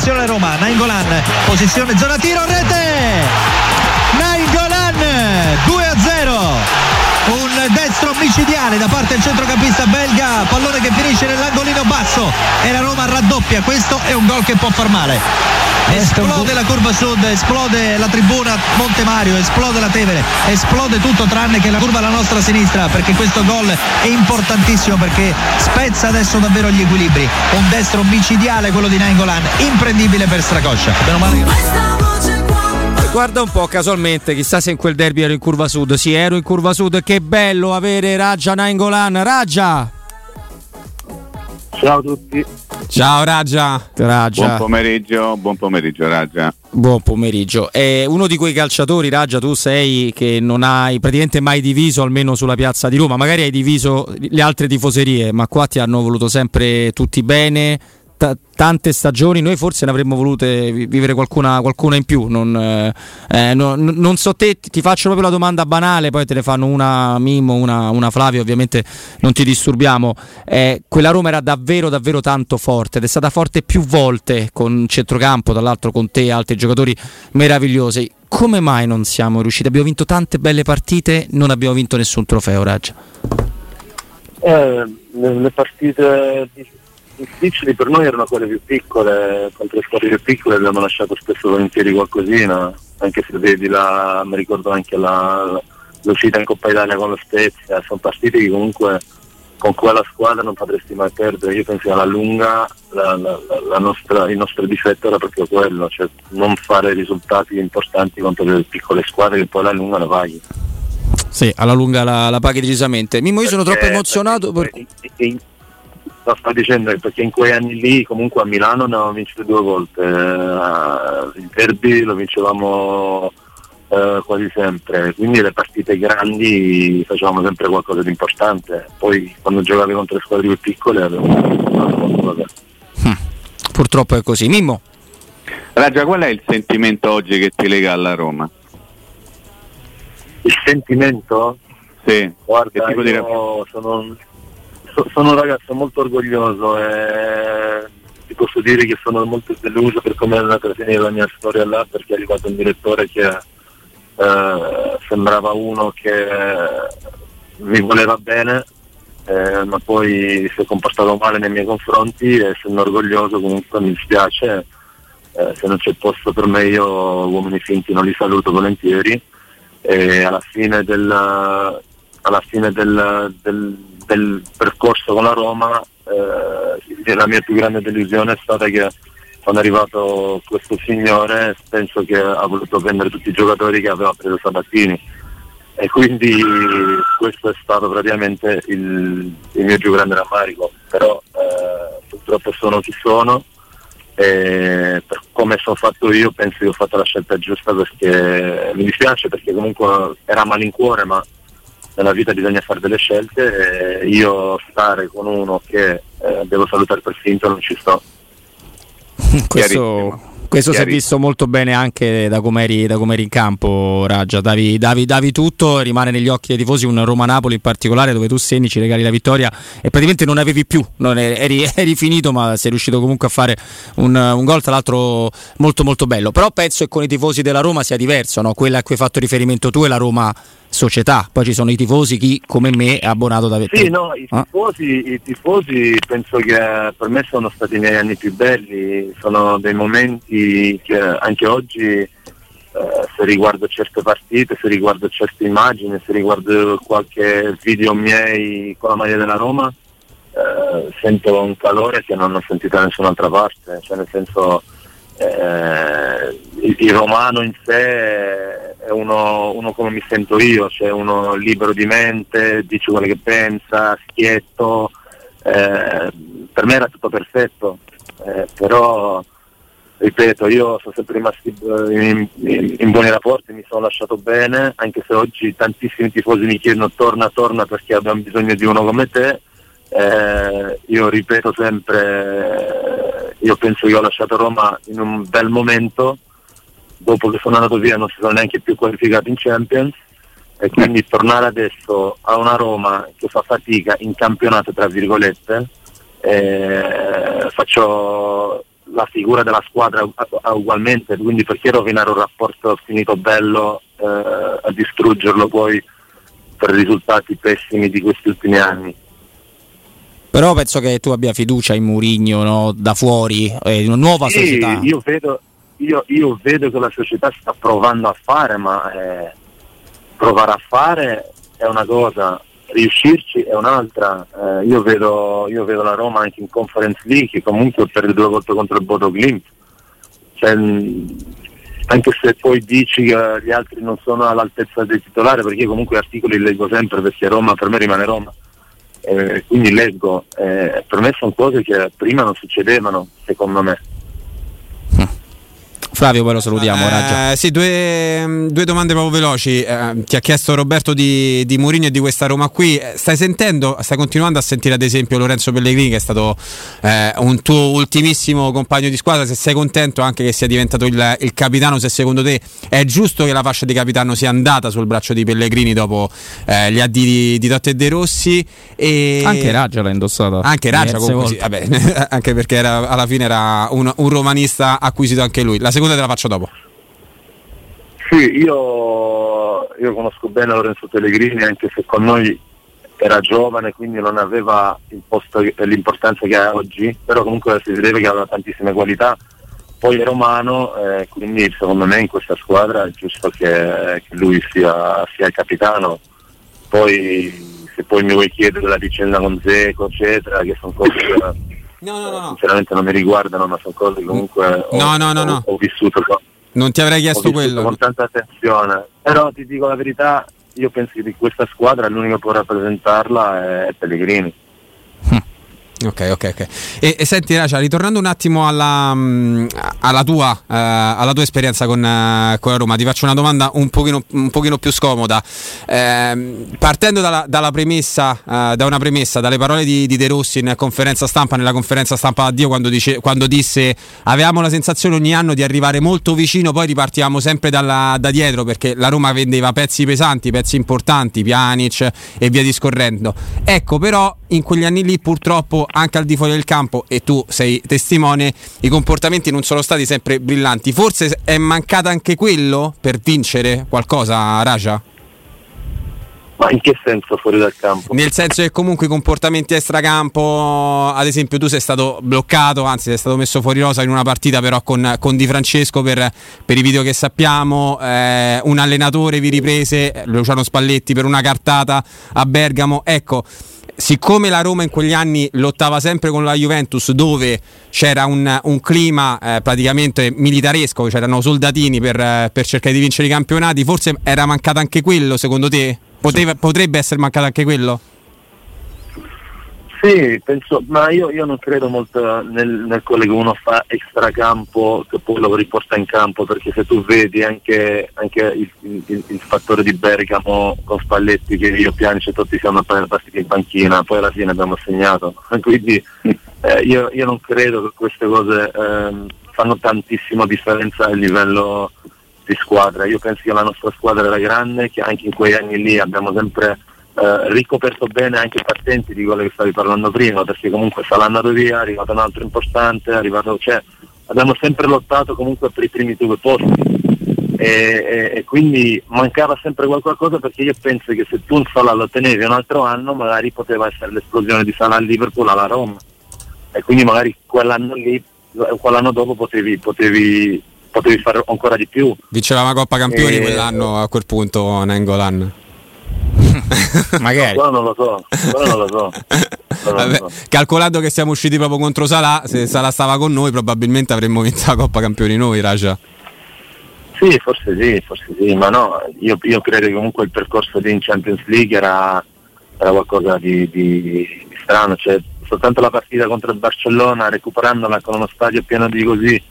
attenzione Roma, Nainggolan, posizione zona tiro, rete! Nainggolan 2 a 0 un destro micidiale da parte del centrocampista belga pallone che finisce nell'angolino basso. E la Roma raddoppia questo è un gol che può far male. Esplode la curva sud esplode la tribuna Monte Mario esplode la Tevere esplode tutto tranne che la curva alla nostra sinistra perché questo gol è importantissimo perché spezza adesso davvero gli equilibri. Un destro micidiale quello di Nainggolan imprendibile per Stracoscia Guarda un po' casualmente, chissà se in quel derby ero in curva sud. Sì, ero in curva sud. Che bello avere Raja Nainggolan. Raja! Ciao a tutti. Ciao Raja. Raja. Buon pomeriggio, buon pomeriggio Raja. Buon pomeriggio. È uno di quei calciatori, Raja, tu sei che non hai praticamente mai diviso, almeno sulla piazza di Roma. Magari hai diviso le altre tifoserie, ma qua ti hanno voluto sempre tutti bene t- tante stagioni, noi forse ne avremmo volute vivere qualcuna, qualcuna in più. Non, eh, eh no, non, so te, ti faccio proprio la domanda banale, poi te ne fanno una Mimmo, una, una Flavio, ovviamente non ti disturbiamo. Eh, quella Roma era davvero, davvero tanto forte ed è stata forte più volte con centrocampo, tra l'altro con te e altri giocatori meravigliosi. Come mai non siamo riusciti? Abbiamo vinto tante belle partite, non abbiamo vinto nessun trofeo, Raggia. Eh, le partite difficili per noi erano quelle più piccole, contro le squadre più piccole abbiamo lasciato spesso volentieri qualcosina, anche se vedi la, mi ricordo anche la, l'uscita in Coppa Italia con lo Spezia, sono partite che comunque con quella squadra non potresti mai perdere, io penso che alla lunga la, la, nostra, il nostro difetto era proprio quello, cioè non fare risultati importanti contro le piccole squadre che poi alla lunga la paghi. Sì, alla lunga la, la paghi decisamente. Mimmo, io sono troppo emozionato. Per... In, in, No, sto dicendo perché in quei anni lì comunque a Milano ne avevamo vincito due volte, eh, il derby lo vincevamo eh, quasi sempre, quindi le partite grandi facevamo sempre qualcosa di importante, poi quando giocavi contro le squadre più piccole avevamo hm. Purtroppo è così. Mimmo? Ragia, qual è il sentimento oggi che ti lega alla Roma? Il sentimento? Sì. Guarda, io di... sono sono un ragazzo molto orgoglioso e ti posso dire che sono molto deluso per come è andata a finire la mia storia là perché è arrivato un direttore che eh, sembrava uno che mi voleva bene eh, ma poi si è comportato male nei miei confronti e sono orgoglioso comunque mi dispiace eh, se non c'è posto per me io uomini finti non li saluto volentieri. E alla fine del, alla fine del, del del percorso con la Roma eh, la mia più grande delusione è stata che quando è arrivato questo signore penso che ha voluto prendere tutti i giocatori che aveva preso Sabattini e quindi questo è stato praticamente il, il mio più grande rammarico. Però eh, purtroppo sono chi sono e per come sono fatto io penso che ho fatto la scelta giusta perché mi dispiace perché comunque era malincuore ma nella vita bisogna fare delle scelte e io stare con uno che eh, devo salutare per finto non ci sto. Questo, questo si è visto molto bene anche da come eri, in campo, Raggia. Davi, davi, davi, tutto, rimane negli occhi dei tifosi un Roma-Napoli in particolare dove tu segni, ci regali la vittoria e praticamente non avevi più, non eri, eri, finito ma sei riuscito comunque a fare un, un, gol tra l'altro molto molto bello. Però penso che con i tifosi della Roma sia diverso, no? quella a cui hai fatto riferimento tu è la Roma società, poi ci sono i tifosi, chi come me è abbonato da Sì, no, i ah. tifosi, ah? i tifosi penso che per me sono stati i miei anni più belli, sono dei momenti che anche oggi eh, se riguardo certe partite, se riguardo certe immagini, se riguardo qualche video miei con la maglia della Roma, eh, sento un calore che non ho sentito da nessun'altra parte, cioè nel senso eh, il, il, romano in sé è uno, uno, come mi sento io, cioè uno libero di mente, dice quello che pensa, schietto, eh, per me era tutto perfetto, eh, però ripeto, io sono sempre rimasto in, in, in, buoni rapporti, mi sono lasciato bene, anche se oggi tantissimi tifosi mi chiedono torna, torna perché abbiamo bisogno di uno come te. Eh, io ripeto sempre, io penso che ho lasciato Roma in un bel momento, dopo che sono andato via non si sono neanche più qualificati in Champions. E quindi tornare adesso a una Roma che fa fatica in campionato tra virgolette, eh, faccio la figura della squadra ugualmente, quindi perché rovinare un rapporto finito bello eh, a distruggerlo poi per risultati pessimi di questi ultimi anni? Però penso che tu abbia fiducia in Murigno no? da fuori, eh, una nuova sì, società. Io vedo, io, io vedo, che la società sta provando a fare, ma eh, provare a fare è una cosa, riuscirci è un'altra. Eh, io, vedo, io, vedo, la Roma anche in Conference League, comunque perde due volte contro il Bodo Glimt. Cioè, anche se poi dici che gli altri non sono all'altezza del titolare, perché io comunque articoli leggo sempre perché Roma per me rimane Roma eh, quindi leggo, eh, per me sono cose che prima non succedevano, secondo me. Flavio, poi lo salutiamo. Eh, sì, due, due, domande proprio veloci. Eh, ti ha chiesto Roberto di, di Mourinho e di questa Roma qui. Eh, stai sentendo, stai continuando a sentire ad esempio Lorenzo Pellegrini, che è stato eh, un tuo ultimissimo compagno di squadra. Se sei contento anche che sia diventato il, il, capitano, se secondo te è giusto che la fascia di capitano sia andata sul braccio di Pellegrini dopo eh, gli addi di, di Totti e De Rossi. E... Anche Raggia l'ha indossata. Anche Raggia, comunque, sì, vabbè, anche perché era, alla fine era un, un romanista acquisito anche lui. La seconda seconda te la faccio dopo. Sì, io, io conosco bene Lorenzo Pellegrini anche se con noi era giovane quindi non aveva l'importanza che ha oggi, però comunque si vedeva che aveva tantissime qualità. Poi è romano, eh, quindi secondo me in questa squadra è giusto che, che lui sia, sia, il capitano. Poi se poi mi vuoi chiedere la vicenda con Zeco, eccetera, che sono cose No, no, no. Sinceramente non mi riguardano, ma sono cose che comunque no, ho, no, no, no. ho, ho vissuto. Con, non ti avrei chiesto quello. Con tanta attenzione. Però ti dico la verità, io penso che di questa squadra l'unico che può rappresentarla è Pellegrini. Ok, ok, ok. E, e senti, Racia, ritornando un attimo alla, mm, alla, tua, uh, alla tua, esperienza con, uh, con, la Roma, ti faccio una domanda un pochino, un pochino più scomoda. Eh, partendo dalla, dalla premessa, uh, da una premessa, dalle parole di, di, De Rossi in conferenza stampa, nella conferenza stampa da Dio, quando, dice, quando, disse avevamo la sensazione ogni anno di arrivare molto vicino, poi ripartivamo sempre dalla, da dietro perché la Roma vendeva pezzi pesanti, pezzi importanti, Pjanic e via discorrendo. Ecco, però in quegli anni lì purtroppo anche al di fuori del campo e tu sei testimone, i comportamenti non sono stati sempre brillanti. Forse è mancato anche quello per vincere qualcosa, Raja? Ma in che senso fuori dal campo? Nel senso che comunque i comportamenti extracampo, ad esempio tu sei stato bloccato, anzi sei stato messo fuori rosa in una partita però con, con Di Francesco per, per, i video che sappiamo, eh, un allenatore vi riprese, Luciano Spalletti per una cartata a Bergamo, ecco siccome la Roma in quegli anni lottava sempre con la Juventus dove c'era un, un clima eh, praticamente militaresco, c'erano soldatini per, per, cercare di vincere i campionati, forse era mancato anche quello secondo te? Poteva, potrebbe essere mancato anche quello? Sì, penso, ma io, io non credo molto nel, nel, quello che uno fa extracampo che poi lo riporta in campo, perché se tu vedi anche, anche il, il, il, fattore di Bergamo con Spalletti che io piange tutti siamo partiti in panchina, poi alla fine abbiamo segnato. Quindi eh, io, io, non credo che queste cose eh, fanno tantissima differenza a livello di squadra. Io penso che la nostra squadra era grande, che anche in quei anni lì abbiamo sempre eh, ricoperto bene anche partenti di quello che stavi parlando prima, perché comunque sarà andato via, è arrivato un altro importante, è arrivato, cioè, abbiamo sempre lottato comunque per i primi due posti. E, e, e, quindi mancava sempre qualcosa perché io penso che se tu un Salah lo tenevi un altro anno magari poteva essere l'esplosione di Salah al Liverpool alla Roma e quindi magari quell'anno lì quell'anno dopo potevi, potevi, potevi fare ancora di più vinceva la Coppa Campioni e... quell'anno a quel punto Nengolan Magari. No, non lo so, non lo so. Vabbè, calcolando che siamo usciti proprio contro Salah, se Salah stava con noi probabilmente avremmo vinto la Coppa Campioni noi, Raja. Sì, forse sì, forse sì, ma no, io, io credo che comunque il percorso di Champions League era, era qualcosa di, di, di, strano, cioè soltanto la partita contro il Barcellona, recuperandola con uno stadio pieno di così,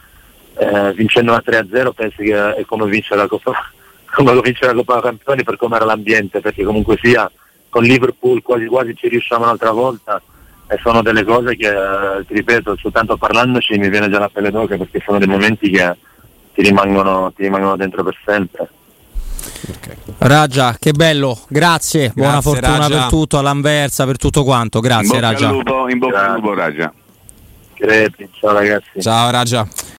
eh, vincendo la 3-0, pensi che è come vincere la Coppa come lo vince la Coppa Campioni per come era l'ambiente, perché comunque sia con Liverpool quasi quasi ci riusciamo un'altra volta e sono delle cose che, eh, ti ripeto, soltanto parlandoci mi viene già la pelle d'oca perché sono dei momenti che ti rimangono, ti rimangono dentro per sempre. Okay. Ragia, che bello, grazie, grazie buona fortuna Raja. per tutto, all'anversa, per tutto quanto, grazie in Ragia. in bocca al lupo Ragia. Creti, ciao ragazzi. Ciao Raja.